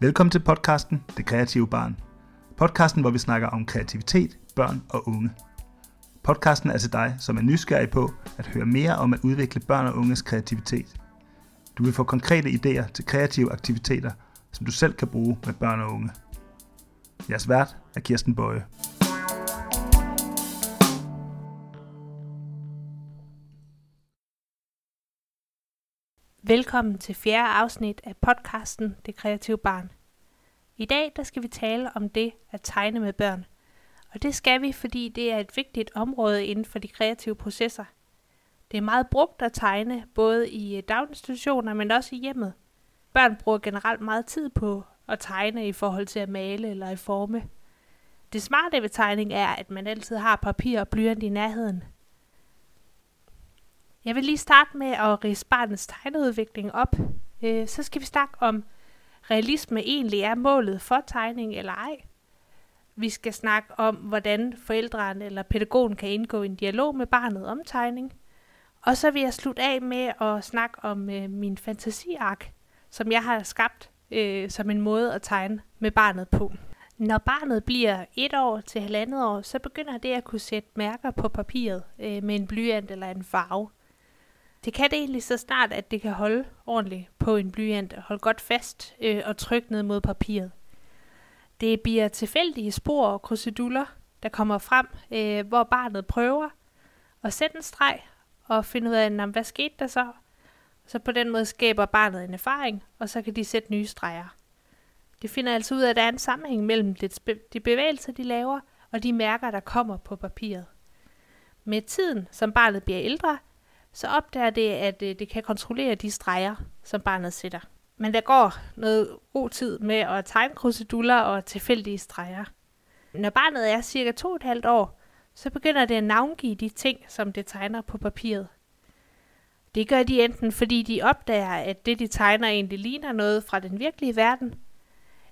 Velkommen til podcasten Det Kreative Barn. Podcasten, hvor vi snakker om kreativitet, børn og unge. Podcasten er til dig, som er nysgerrig på at høre mere om at udvikle børn og unges kreativitet. Du vil få konkrete idéer til kreative aktiviteter, som du selv kan bruge med børn og unge. Jeres vært er Kirsten Bøje. Velkommen til fjerde afsnit af podcasten Det Kreative Barn. I dag der skal vi tale om det at tegne med børn. Og det skal vi, fordi det er et vigtigt område inden for de kreative processer. Det er meget brugt at tegne, både i øh, daginstitutioner, men også i hjemmet. Børn bruger generelt meget tid på at tegne i forhold til at male eller i forme. Det smarte ved tegning er, at man altid har papir og blyant i nærheden – jeg vil lige starte med at rise barnets tegneudvikling op. Øh, så skal vi snakke om, realisme egentlig er målet for tegning eller ej. Vi skal snakke om, hvordan forældrene eller pædagogen kan indgå en dialog med barnet om tegning. Og så vil jeg slutte af med at snakke om øh, min fantasiark, som jeg har skabt øh, som en måde at tegne med barnet på. Når barnet bliver et år til halvandet år, så begynder det at kunne sætte mærker på papiret øh, med en blyant eller en farve. Det kan det egentlig så snart, at det kan holde ordentligt på en blyant og holde godt fast øh, og trykke ned mod papiret. Det bliver tilfældige spor og kruseduller, der kommer frem, øh, hvor barnet prøver at sætte en streg og finde ud af, hvad skete der så? Så på den måde skaber barnet en erfaring, og så kan de sætte nye streger. De finder altså ud af, at der er en sammenhæng mellem de bevægelser, de laver, og de mærker, der kommer på papiret. Med tiden, som barnet bliver ældre, så opdager det, at øh, det kan kontrollere de streger, som barnet sætter. Men der går noget god tid med at tegne kruseduller og tilfældige streger. Når barnet er cirka to et halvt år, så begynder det at navngive de ting, som det tegner på papiret. Det gør de enten fordi de opdager, at det de tegner egentlig ligner noget fra den virkelige verden,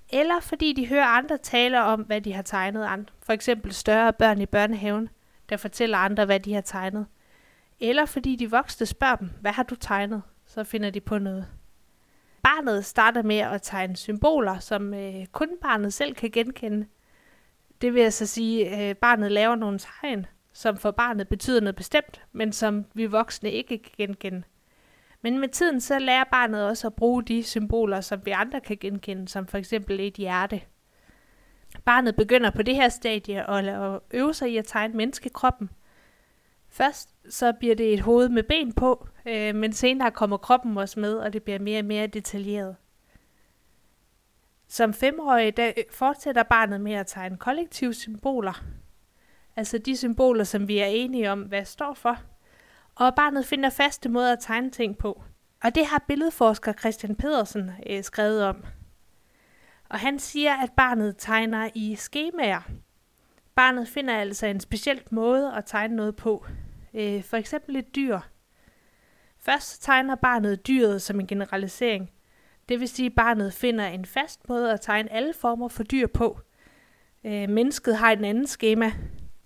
eller fordi de hører andre tale om, hvad de har tegnet. For eksempel større børn i børnehaven, der fortæller andre, hvad de har tegnet. Eller fordi de voksne spørger dem, hvad har du tegnet? Så finder de på noget. Barnet starter med at tegne symboler, som øh, kun barnet selv kan genkende. Det vil altså sige, at øh, barnet laver nogle tegn, som for barnet betyder noget bestemt, men som vi voksne ikke kan genkende. Men med tiden så lærer barnet også at bruge de symboler, som vi andre kan genkende, som for eksempel et hjerte. Barnet begynder på det her stadie at øve sig i at tegne menneskekroppen – Først så bliver det et hoved med ben på, øh, men senere kommer kroppen også med, og det bliver mere og mere detaljeret. Som femårig der øh, fortsætter barnet med at tegne kollektive symboler, altså de symboler, som vi er enige om, hvad står for, og barnet finder faste måder at tegne ting på. Og det har billedforsker Christian Pedersen øh, skrevet om. Og han siger, at barnet tegner i skemaer. Barnet finder altså en speciel måde at tegne noget på, Øh, for eksempel et dyr. Først tegner barnet dyret som en generalisering. Det vil sige, at barnet finder en fast måde at tegne alle former for dyr på. Øh, mennesket har et andet schema.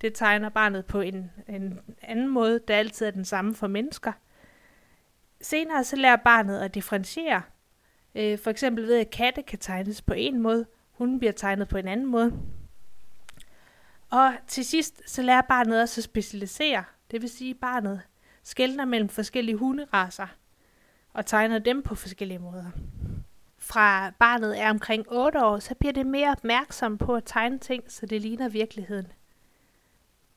Det tegner barnet på en, en anden måde, der altid er den samme for mennesker. Senere så lærer barnet at differentiere. Øh, for eksempel ved, at katte kan tegnes på en måde, hunden bliver tegnet på en anden måde. Og til sidst så lærer barnet også at specialisere det vil sige, at barnet skældner mellem forskellige hunderaser og tegner dem på forskellige måder. Fra barnet er omkring 8 år, så bliver det mere opmærksom på at tegne ting, så det ligner virkeligheden.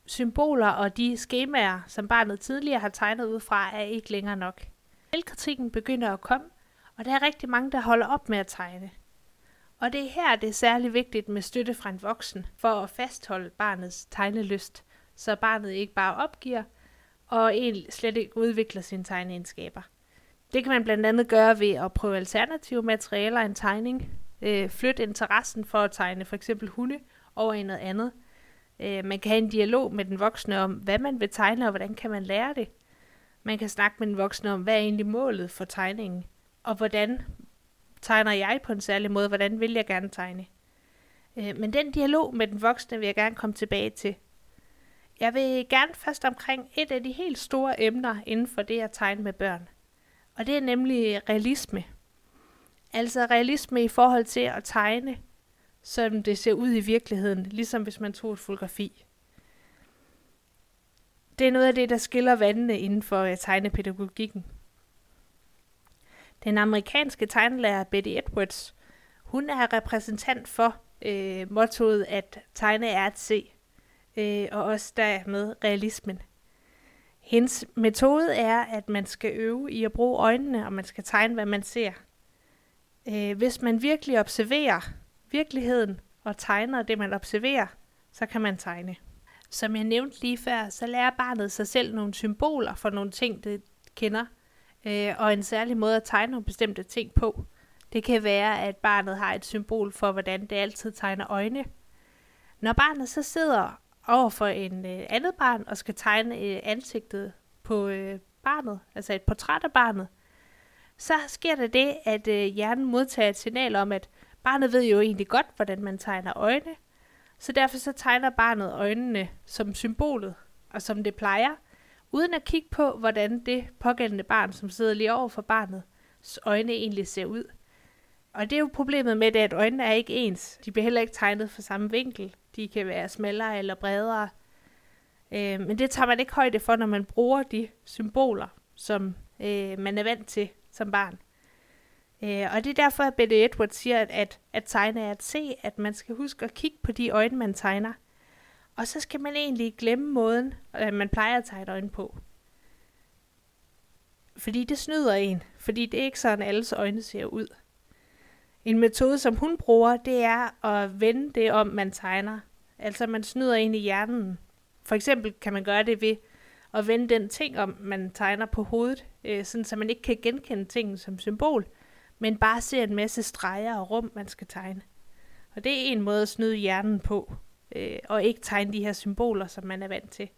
Symboler og de skemaer, som barnet tidligere har tegnet ud fra, er ikke længere nok. Selvkritikken begynder at komme, og der er rigtig mange, der holder op med at tegne. Og det er her, det er særlig vigtigt med støtte fra en voksen, for at fastholde barnets tegnelyst – så barnet ikke bare opgiver, og egentlig slet ikke udvikler sine tegneegenskaber. Det kan man blandt andet gøre ved at prøve alternative materialer end tegning, øh, flytte interessen for at tegne for eksempel hunde over i noget andet. Øh, man kan have en dialog med den voksne om, hvad man vil tegne, og hvordan kan man lære det. Man kan snakke med den voksne om, hvad er egentlig målet for tegningen, og hvordan tegner jeg på en særlig måde, hvordan vil jeg gerne tegne. Øh, men den dialog med den voksne vil jeg gerne komme tilbage til. Jeg vil gerne først omkring et af de helt store emner inden for det at tegne med børn. Og det er nemlig realisme. Altså realisme i forhold til at tegne, som det ser ud i virkeligheden, ligesom hvis man tog et fotografi. Det er noget af det, der skiller vandene inden for øh, tegnepædagogikken. Den amerikanske tegnelærer Betty Edwards, hun er repræsentant for øh, mottoet, at tegne er at se, øh, og også dermed realismen. Hendes metode er, at man skal øve i at bruge øjnene, og man skal tegne, hvad man ser. Øh, hvis man virkelig observerer virkeligheden og tegner det, man observerer, så kan man tegne. Som jeg nævnte lige før, så lærer barnet sig selv nogle symboler for nogle ting, det kender, øh, og en særlig måde at tegne nogle bestemte ting på. Det kan være, at barnet har et symbol for, hvordan det altid tegner øjne. Når barnet så sidder over for en øh, andet barn og skal tegne øh, ansigtet på øh, barnet, altså et portræt af barnet, så sker der det, at øh, hjernen modtager et signal om, at barnet ved jo egentlig godt, hvordan man tegner øjne, så derfor så tegner barnet øjnene som symbolet, og som det plejer, uden at kigge på, hvordan det pågældende barn, som sidder lige over for barnet, øjne egentlig ser ud. Og det er jo problemet med det, at øjnene er ikke ens. De bliver heller ikke tegnet for samme vinkel. De kan være smallere eller bredere. Øh, men det tager man ikke højde for, når man bruger de symboler, som øh, man er vant til som barn. Øh, og det er derfor, at Betty Edwards siger, at, at, at tegne er at se, at man skal huske at kigge på de øjne, man tegner. Og så skal man egentlig glemme måden, at man plejer at tegne øjne på. Fordi det snyder en. Fordi det er ikke sådan, at alles øjne ser ud. En metode, som hun bruger, det er at vende det om, man tegner. Altså man snyder ind i hjernen. For eksempel kan man gøre det ved at vende den ting om, man tegner på hovedet, øh, sådan så man ikke kan genkende tingen som symbol, men bare ser en masse streger og rum, man skal tegne. Og det er en måde at snyde hjernen på, øh, og ikke tegne de her symboler, som man er vant til.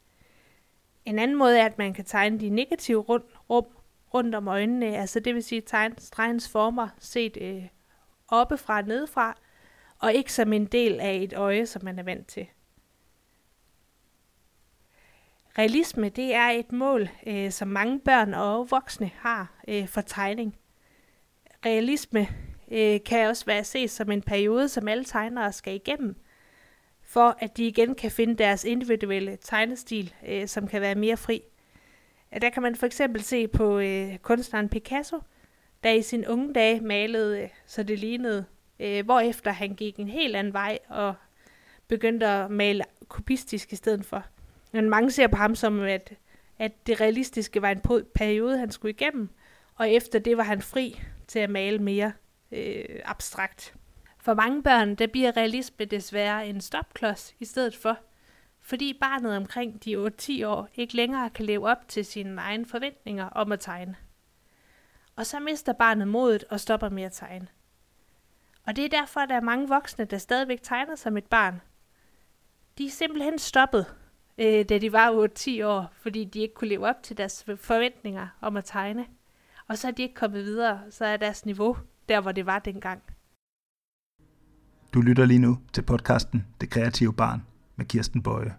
En anden måde er, at man kan tegne de negative rund, rum rundt om øjnene, altså det vil sige tegne stregens former set øh, oppefra og nedefra, og ikke som en del af et øje, som man er vant til. Realisme det er et mål, øh, som mange børn og voksne har øh, for tegning. Realisme øh, kan også være set som en periode, som alle tegnere skal igennem, for at de igen kan finde deres individuelle tegnestil, øh, som kan være mere fri. Der kan man for eksempel se på øh, kunstneren Picasso, der i sin unge dage malede, øh, så det lignede, øh, hvorefter han gik en helt anden vej og begyndte at male kubistisk i stedet for. Men mange ser på ham som, at, at det realistiske var en periode, han skulle igennem, og efter det var han fri til at male mere øh, abstrakt. For mange børn, der bliver realisme desværre en stopklods i stedet for, fordi barnet omkring de 8-10 år ikke længere kan leve op til sine egne forventninger om at tegne. Og så mister barnet modet og stopper med at tegne. Og det er derfor, at der er mange voksne, der stadigvæk tegner som et barn. De er simpelthen stoppet, øh, da de var 8-10 år, fordi de ikke kunne leve op til deres forventninger om at tegne. Og så er de ikke kommet videre, så er deres niveau der, hvor det var dengang. Du lytter lige nu til podcasten Det Kreative Barn med Kirsten Bøje.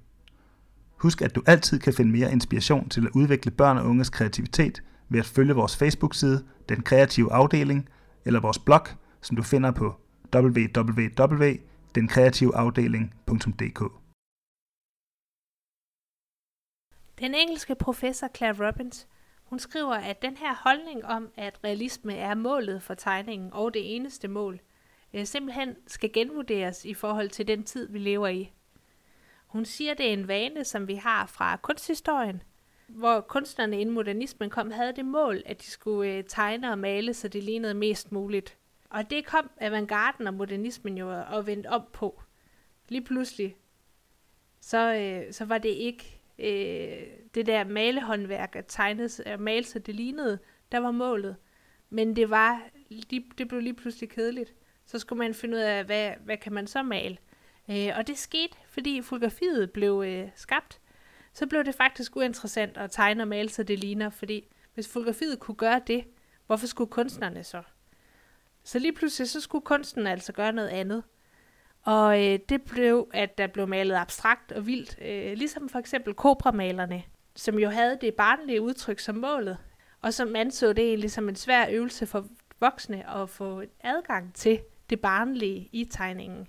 Husk, at du altid kan finde mere inspiration til at udvikle børn og unges kreativitet ved at følge vores Facebook-side, Den Kreative Afdeling, eller vores blog, som du finder på www.denkreativeafdeling.dk. Den engelske professor Claire Robbins, hun skriver, at den her holdning om, at realisme er målet for tegningen og det eneste mål, øh, simpelthen skal genvurderes i forhold til den tid, vi lever i. Hun siger, det er en vane, som vi har fra kunsthistorien, hvor kunstnerne inden modernismen kom, havde det mål, at de skulle øh, tegne og male, så det lignede mest muligt. Og det kom avantgarden og modernismen jo og vendt op på. Lige pludselig, så, øh, så var det ikke øh, det der malehåndværk at tegne og male, så det lignede, der var målet. Men det var, det blev lige pludselig kedeligt. Så skulle man finde ud af, hvad, hvad kan man så male? Øh, og det skete, fordi fotografiet blev øh, skabt. Så blev det faktisk uinteressant at tegne og male, så det ligner, fordi hvis fotografiet kunne gøre det, hvorfor skulle kunstnerne så? Så lige pludselig så skulle kunsten altså gøre noget andet. Og øh, det blev, at der blev malet abstrakt og vildt, øh, ligesom for eksempel kobramalerne, som jo havde det barnlige udtryk som målet, og som anså det egentlig som en svær øvelse for, voksne at få adgang til det barnlige i tegningen.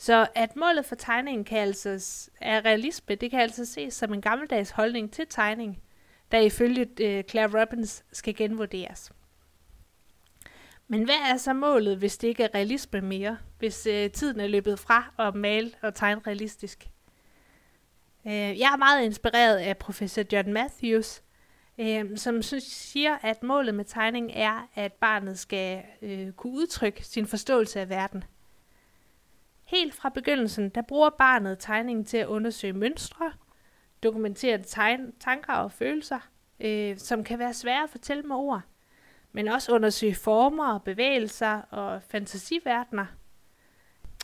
Så at målet for tegningen kan altså, er realisme, det kan altså ses som en gammeldags holdning til tegning, der ifølge øh, Claire Robbins skal genvurderes. Men hvad er så målet, hvis det ikke er realisme mere? Hvis øh, tiden er løbet fra at male og tegne realistisk? Øh, jeg er meget inspireret af professor John Matthews, øh, som synes, siger, at målet med tegning er, at barnet skal øh, kunne udtrykke sin forståelse af verden – Helt fra begyndelsen, der bruger barnet tegningen til at undersøge mønstre, dokumentere tegn, tanker og følelser, øh, som kan være svære at fortælle med ord, men også undersøge former og bevægelser og fantasiverdener.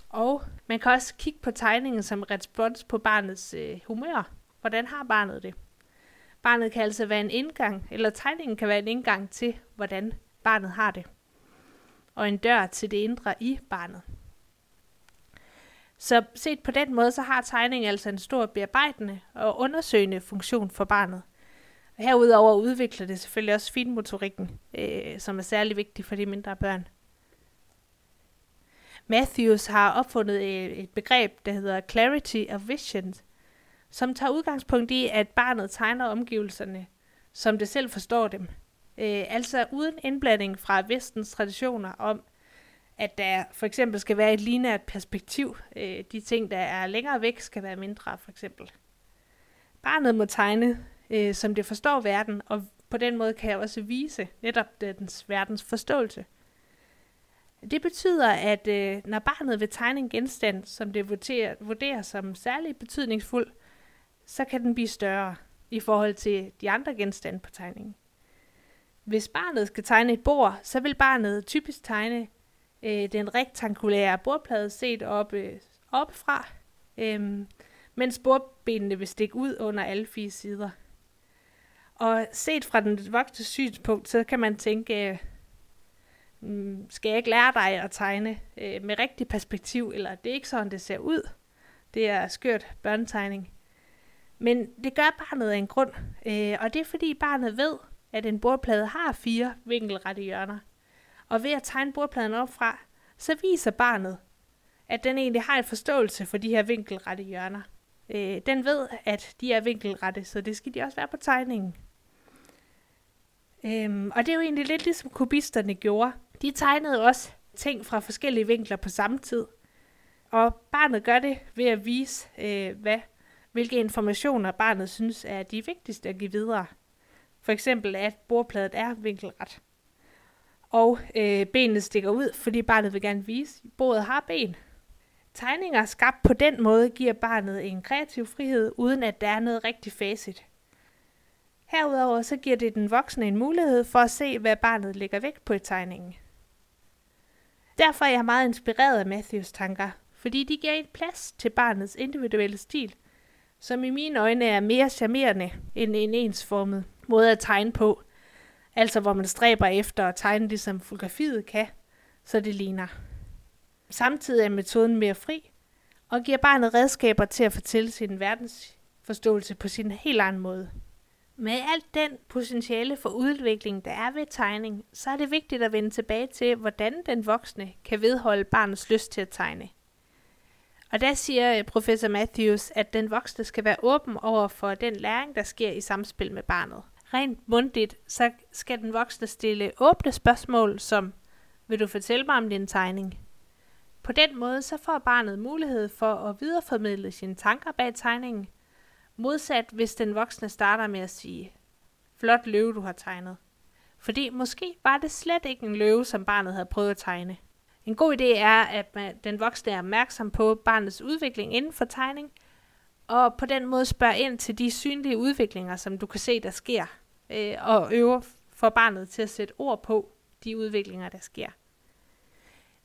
Og man kan også kigge på tegningen som respons på barnets øh, humør. Hvordan har barnet det? Barnet kan altså være en indgang, eller tegningen kan være en indgang til, hvordan barnet har det. Og en dør til det indre i barnet. Så set på den måde, så har tegning altså en stor bearbejdende og undersøgende funktion for barnet. Herudover udvikler det selvfølgelig også finmotorikken, øh, som er særlig vigtig for de mindre børn. Matthews har opfundet et, et begreb, der hedder Clarity of Vision, som tager udgangspunkt i, at barnet tegner omgivelserne, som det selv forstår dem. Øh, altså uden indblanding fra vestens traditioner om, at der for eksempel skal være et lineært perspektiv. Øh, de ting, der er længere væk, skal være mindre, for eksempel. Barnet må tegne, øh, som det forstår verden, og på den måde kan jeg også vise netop dens verdens forståelse. Det betyder, at øh, når barnet vil tegne en genstand, som det vurderer, vurderer som særlig betydningsfuld, så kan den blive større i forhold til de andre genstande på tegningen. Hvis barnet skal tegne et bord, så vil barnet typisk tegne øh, den rektangulære bordplade set oppe, øh, oppefra, øh, mens bordbenene vil stikke ud under alle fire sider. Og set fra den voksne synspunkt, så kan man tænke, øh, hmm, skal jeg ikke lære dig at tegne øh, med rigtig perspektiv, eller det er ikke sådan, det ser ud. Det er skørt børnetegning. Men det gør barnet af en grund, øh, og det er fordi barnet ved, at en bordplade har fire vinkelrette hjørner. Og ved at tegne bordpladen op fra, så viser barnet, at den egentlig har en forståelse for de her vinkelrette hjørner. Øh, den ved, at de er vinkelrette, så det skal de også være på tegningen. Øhm, og det er jo egentlig lidt ligesom kubisterne gjorde. De tegnede også ting fra forskellige vinkler på samme tid. Og barnet gør det ved at vise, øh, hvad, hvilke informationer barnet synes er de vigtigste at give videre. For eksempel, at bordpladet er vinkelret og øh, benene stikker ud, fordi barnet vil gerne vise, at bordet har ben. Tegninger skabt på den måde giver barnet en kreativ frihed, uden at der er noget rigtig facit. Herudover så giver det den voksne en mulighed for at se, hvad barnet lægger vægt på i tegningen. Derfor er jeg meget inspireret af Matthews tanker, fordi de giver en plads til barnets individuelle stil, som i mine øjne er mere charmerende end en ensformet måde at tegne på, Altså hvor man stræber efter at tegne det, som fotografiet kan, så det ligner. Samtidig er metoden mere fri, og giver barnet redskaber til at fortælle sin verdensforståelse på sin helt anden måde. Med alt den potentiale for udvikling, der er ved tegning, så er det vigtigt at vende tilbage til, hvordan den voksne kan vedholde barnets lyst til at tegne. Og der siger øh, professor Matthews, at den voksne skal være åben over for den læring, der sker i samspil med barnet rent mundtligt, så skal den voksne stille åbne spørgsmål, som, vil du fortælle mig om din tegning? På den måde så får barnet mulighed for at videreformidle sine tanker bag tegningen, modsat hvis den voksne starter med at sige, flot løve du har tegnet. Fordi måske var det slet ikke en løve, som barnet havde prøvet at tegne. En god idé er, at man, den voksne er opmærksom på barnets udvikling inden for tegning, og på den måde spørge ind til de synlige udviklinger, som du kan se, der sker, øh, og øve for barnet til at sætte ord på de udviklinger, der sker.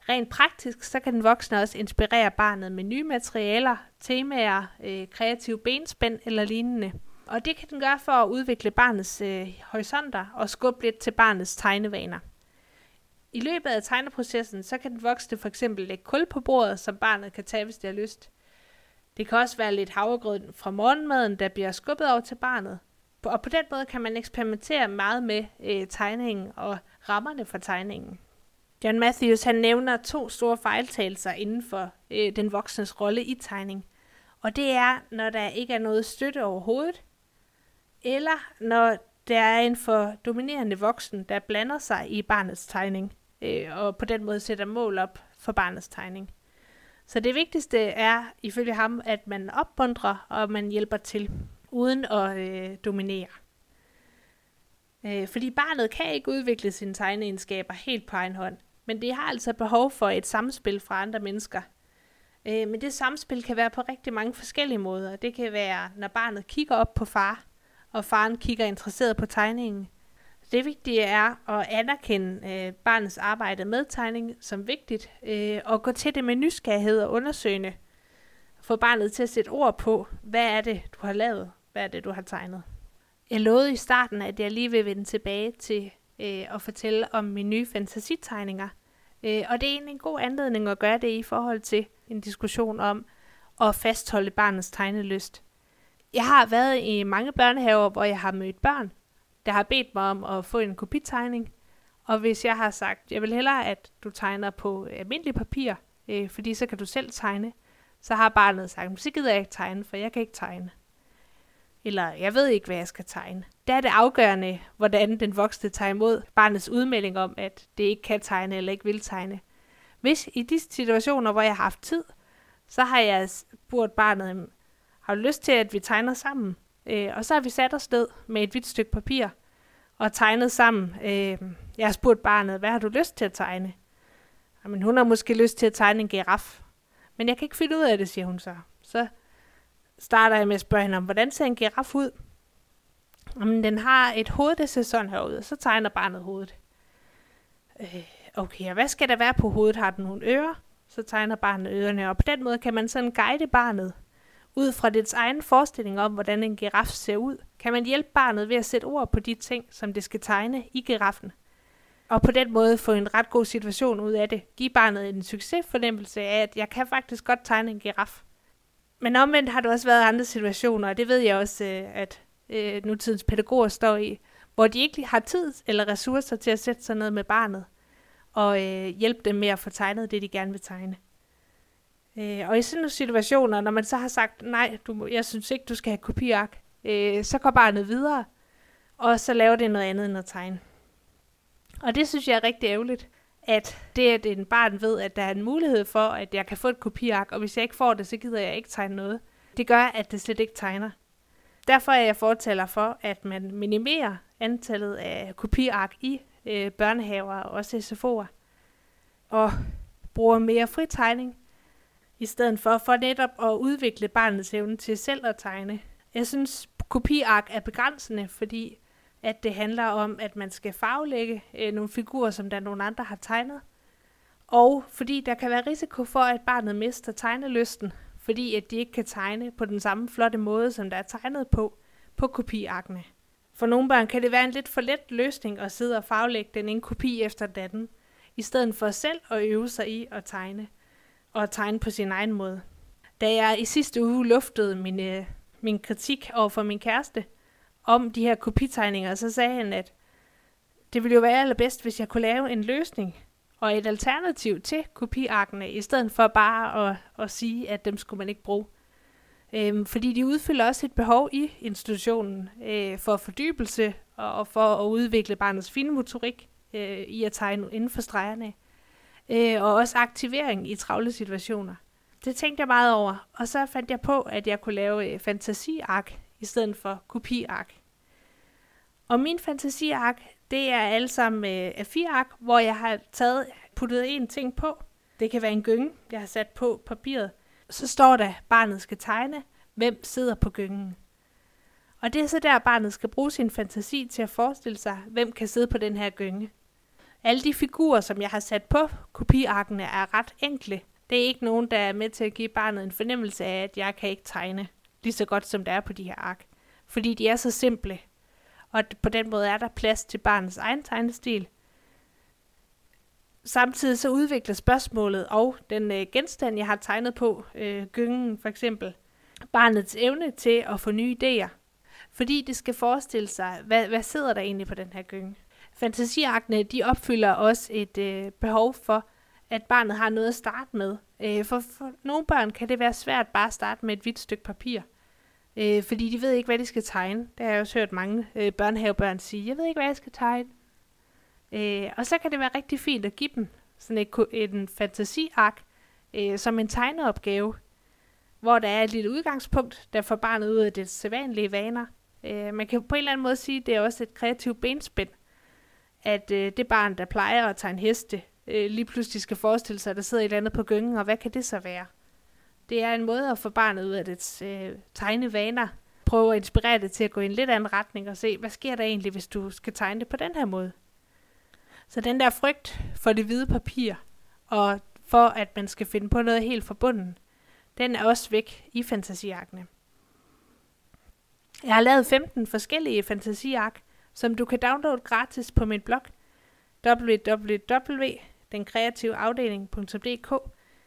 Rent praktisk, så kan den voksne også inspirere barnet med nye materialer, temaer, øh, kreative benspænd eller lignende. Og det kan den gøre for at udvikle barnets øh, horisonter og skubbe lidt til barnets tegnevaner. I løbet af tegneprocessen, så kan den voksne for eksempel lægge kul på bordet, som barnet kan tage, hvis det har lyst. Det kan også være lidt havregrød fra morgenmaden, der bliver skubbet over til barnet. Og på den måde kan man eksperimentere meget med øh, tegningen og rammerne for tegningen. John Matthews han nævner to store fejltagelser inden for øh, den voksnes rolle i tegning. Og det er, når der ikke er noget støtte overhovedet, eller når der er en for dominerende voksen, der blander sig i barnets tegning, øh, og på den måde sætter mål op for barnets tegning. Så det vigtigste er ifølge ham, at man opmuntrer og man hjælper til, uden at øh, dominere. Øh, fordi barnet kan ikke udvikle sine tegneegenskaber helt på egen hånd, men det har altså behov for et samspil fra andre mennesker. Øh, men det samspil kan være på rigtig mange forskellige måder. Det kan være, når barnet kigger op på far, og faren kigger interesseret på tegningen. Det vigtige er at anerkende øh, barnets arbejde med tegning som vigtigt, øh, og gå til det med nysgerrighed og undersøgende. Få barnet til at sætte ord på, hvad er det, du har lavet, hvad er det, du har tegnet. Jeg lovede i starten, at jeg lige vil vende tilbage til øh, at fortælle om mine nye fantasitegninger. Øh, og det er egentlig en god anledning at gøre det i forhold til en diskussion om at fastholde barnets tegnelyst. Jeg har været i mange børnehaver, hvor jeg har mødt børn, der har bedt mig om at få en kopitegning. Og hvis jeg har sagt, jeg vil hellere, at du tegner på almindelig papir, øh, fordi så kan du selv tegne, så har barnet sagt, så gider jeg ikke tegne, for jeg kan ikke tegne. Eller jeg ved ikke, hvad jeg skal tegne. Der er det afgørende, hvordan den voksne tager imod barnets udmelding om, at det ikke kan tegne eller ikke vil tegne. Hvis i de situationer, hvor jeg har haft tid, så har jeg spurgt barnet, har du lyst til, at vi tegner sammen? Øh, og så har vi sat os ned med et hvidt stykke papir og tegnet sammen. Øh, jeg har spurgt barnet, hvad har du lyst til at tegne? Jamen, hun har måske lyst til at tegne en giraf. Men jeg kan ikke finde ud af det, siger hun så. Så starter jeg med at spørge hende om, hvordan ser en giraf ud? Jamen, den har et hoved, der ser sådan her ud, og så tegner barnet hovedet. Øh, okay, og hvad skal der være på hovedet? Har den nogle ører? Så tegner barnet ørerne, og på den måde kan man sådan guide barnet ud fra dets egen forestilling om, hvordan en giraf ser ud, kan man hjælpe barnet ved at sætte ord på de ting, som det skal tegne i giraffen. Og på den måde få en ret god situation ud af det. Giv barnet en succesfornemmelse af, at jeg kan faktisk godt tegne en giraf. Men omvendt har der også været andre situationer, og det ved jeg også, øh, at øh, nutidens pædagoger står i, hvor de ikke har tid eller ressourcer til at sætte sig ned med barnet og øh, hjælpe dem med at få tegnet det, de gerne vil tegne. Øh, og i sådan nogle situationer, når man så har sagt, nej, du, jeg synes ikke, du skal have kopiark, øh, så går barnet videre, og så laver det noget andet end at tegne. Og det synes jeg er rigtig ærgerligt, at det, at en barn ved, at der er en mulighed for, at jeg kan få et kopiark, og hvis jeg ikke får det, så gider jeg ikke tegne noget. Det gør, at det slet ikke tegner. Derfor er jeg fortaler for, at man minimerer antallet af kopiark i øh, børnehaver og også SFO'er, og bruger mere fritegning, i stedet for, for netop at udvikle barnets evne til selv at tegne. Jeg synes, kopiark er begrænsende, fordi at det handler om, at man skal farvelægge øh, nogle figurer, som der nogle andre har tegnet. Og fordi der kan være risiko for, at barnet mister tegnelysten, fordi at de ikke kan tegne på den samme flotte måde, som der er tegnet på, på kopiarkene. For nogle børn kan det være en lidt for let løsning at sidde og farvelægge den en kopi efter den anden, i stedet for selv at øve sig i at tegne og tegne på sin egen måde. Da jeg i sidste uge luftede min, øh, min kritik over for min kæreste om de her kopitegninger, så sagde han, at det ville jo være allerbedst, hvis jeg kunne lave en løsning og et alternativ til kopiarkene, i stedet for bare at, at sige, at dem skulle man ikke bruge. Øhm, fordi de udfylder også et behov i institutionen øh, for fordybelse og, og for at udvikle barnets finmotorik øh, i at tegne inden for stregerne øh, og også aktivering i travle situationer. Det tænkte jeg meget over, og så fandt jeg på, at jeg kunne lave øh, fantasiark i stedet for kopiark. Og min fantasiark, det er alle sammen øh, A4-ark, hvor jeg har taget, puttet en ting på. Det kan være en gynge, jeg har sat på papiret. Så står der, barnet skal tegne, hvem sidder på gyngen. Og det er så der, barnet skal bruge sin fantasi til at forestille sig, hvem kan sidde på den her gynge. Alle de figurer, som jeg har sat på kopiarkene, er ret enkle. Det er ikke nogen, der er med til at give barnet en fornemmelse af, at jeg kan ikke tegne lige så godt, som det er på de her ark. Fordi de er så simple. Og på den måde er der plads til barnets egen tegnestil. Samtidig så udvikler spørgsmålet og den øh, genstand, jeg har tegnet på, øh, gyngen for eksempel, barnets evne til at få nye idéer. fordi det skal forestille sig, hvad, hvad sidder der egentlig på den her gynge. Fantasiarkene, de opfylder også et øh, behov for, at barnet har noget at starte med. Øh, for, for nogle børn kan det være svært bare at starte med et hvidt stykke papir, øh, fordi de ved ikke, hvad de skal tegne. Det har jeg også hørt mange øh, børnehavebørn sige, jeg ved ikke, hvad jeg skal tegne. Øh, og så kan det være rigtig fint at give dem sådan et, en fantasiark øh, som en tegneopgave, hvor der er et lille udgangspunkt, der får barnet ud af det sædvanlige vaner. Øh, man kan på en eller anden måde sige, at det er også et kreativt benspænd, at øh, det barn, der plejer at tegne heste, øh, lige pludselig skal forestille sig, at der sidder et eller andet på gyngen, og hvad kan det så være? Det er en måde at få barnet ud af dets øh, tegnevaner, prøve at inspirere det til at gå i en lidt anden retning og se, hvad sker der egentlig, hvis du skal tegne det på den her måde? Så den der frygt for det hvide papir, og for at man skal finde på noget helt forbundet, den er også væk i fantasiarkene. Jeg har lavet 15 forskellige fantasiark, som du kan downloade gratis på min blog www.denkreativeafdeling.dk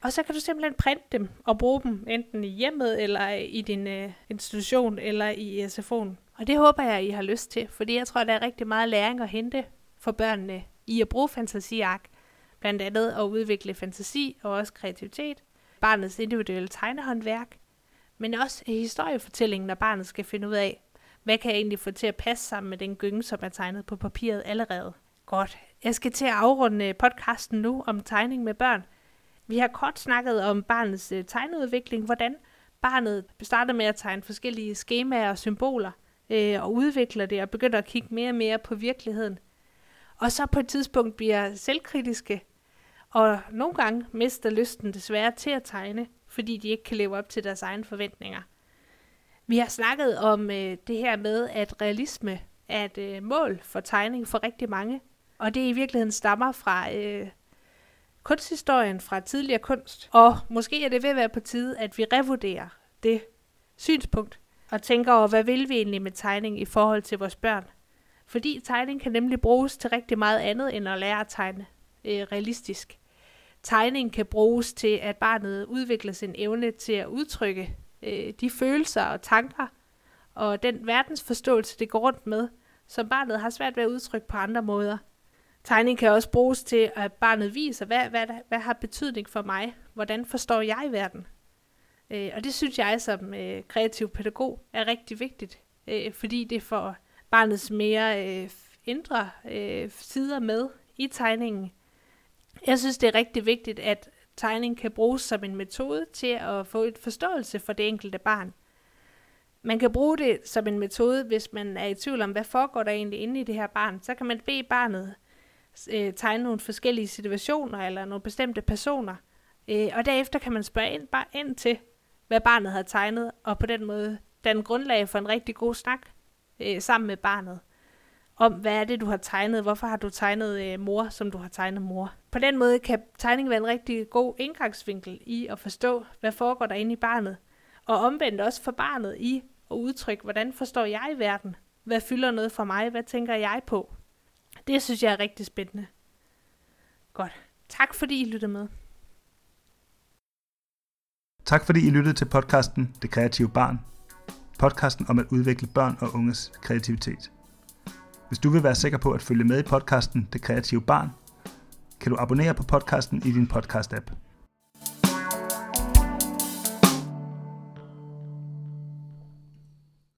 og så kan du simpelthen printe dem og bruge dem enten i hjemmet eller i din øh, institution eller i SFO'en. Og det håber jeg, I har lyst til, fordi jeg tror, der er rigtig meget læring at hente for børnene i at bruge fantasiark. Blandt andet at udvikle fantasi og også kreativitet, barnets individuelle tegnehåndværk, men også historiefortællingen, når barnet skal finde ud af, hvad kan jeg egentlig få til at passe sammen med den gynge, som er tegnet på papiret allerede. Godt. Jeg skal til at afrunde øh, podcasten nu om tegning med børn. Vi har kort snakket om barnets øh, tegneudvikling, hvordan barnet starter med at tegne forskellige skemaer og symboler, øh, og udvikler det og begynder at kigge mere og mere på virkeligheden. Og så på et tidspunkt bliver selvkritiske, og nogle gange mister lysten desværre til at tegne, fordi de ikke kan leve op til deres egne forventninger. Vi har snakket om øh, det her med, at realisme er et øh, mål for tegning for rigtig mange, og det i virkeligheden stammer fra øh, kunsthistorien fra tidligere kunst. Og måske er det ved at være på tide, at vi revurderer det synspunkt og tænker over, hvad vil vi egentlig med tegning i forhold til vores børn? Fordi tegning kan nemlig bruges til rigtig meget andet end at lære at tegne øh, realistisk. Tegning kan bruges til, at barnet udvikler sin evne til at udtrykke øh, de følelser og tanker, og den verdensforståelse, det går rundt med, som barnet har svært ved at udtrykke på andre måder. Tegning kan også bruges til, at barnet viser, hvad, hvad, hvad har betydning for mig? Hvordan forstår jeg verden? Øh, og det synes jeg som øh, kreativ pædagog er rigtig vigtigt, øh, fordi det får barnets mere øh, indre øh, sider med i tegningen. Jeg synes, det er rigtig vigtigt, at tegning kan bruges som en metode til at få et forståelse for det enkelte barn. Man kan bruge det som en metode, hvis man er i tvivl om, hvad foregår der egentlig inde i det her barn. Så kan man bede barnet øh, tegne nogle forskellige situationer eller nogle bestemte personer. Øh, og derefter kan man spørge ind, bare ind til, hvad barnet har tegnet, og på den måde danne grundlag for en rigtig god snak øh, sammen med barnet om, hvad er det, du har tegnet, hvorfor har du tegnet øh, mor, som du har tegnet mor. På den måde kan tegningen være en rigtig god indgangsvinkel i at forstå, hvad foregår der inde i barnet, og omvendt også for barnet i at udtrykke, hvordan forstår jeg i verden, hvad fylder noget for mig, hvad tænker jeg på. Det synes jeg er rigtig spændende. Godt. Tak fordi I lyttede med. Tak fordi I lyttede til podcasten Det Kreative Barn. Podcasten om at udvikle børn og unges kreativitet. Hvis du vil være sikker på at følge med i podcasten Det Kreative Barn, kan du abonnere på podcasten i din podcast-app.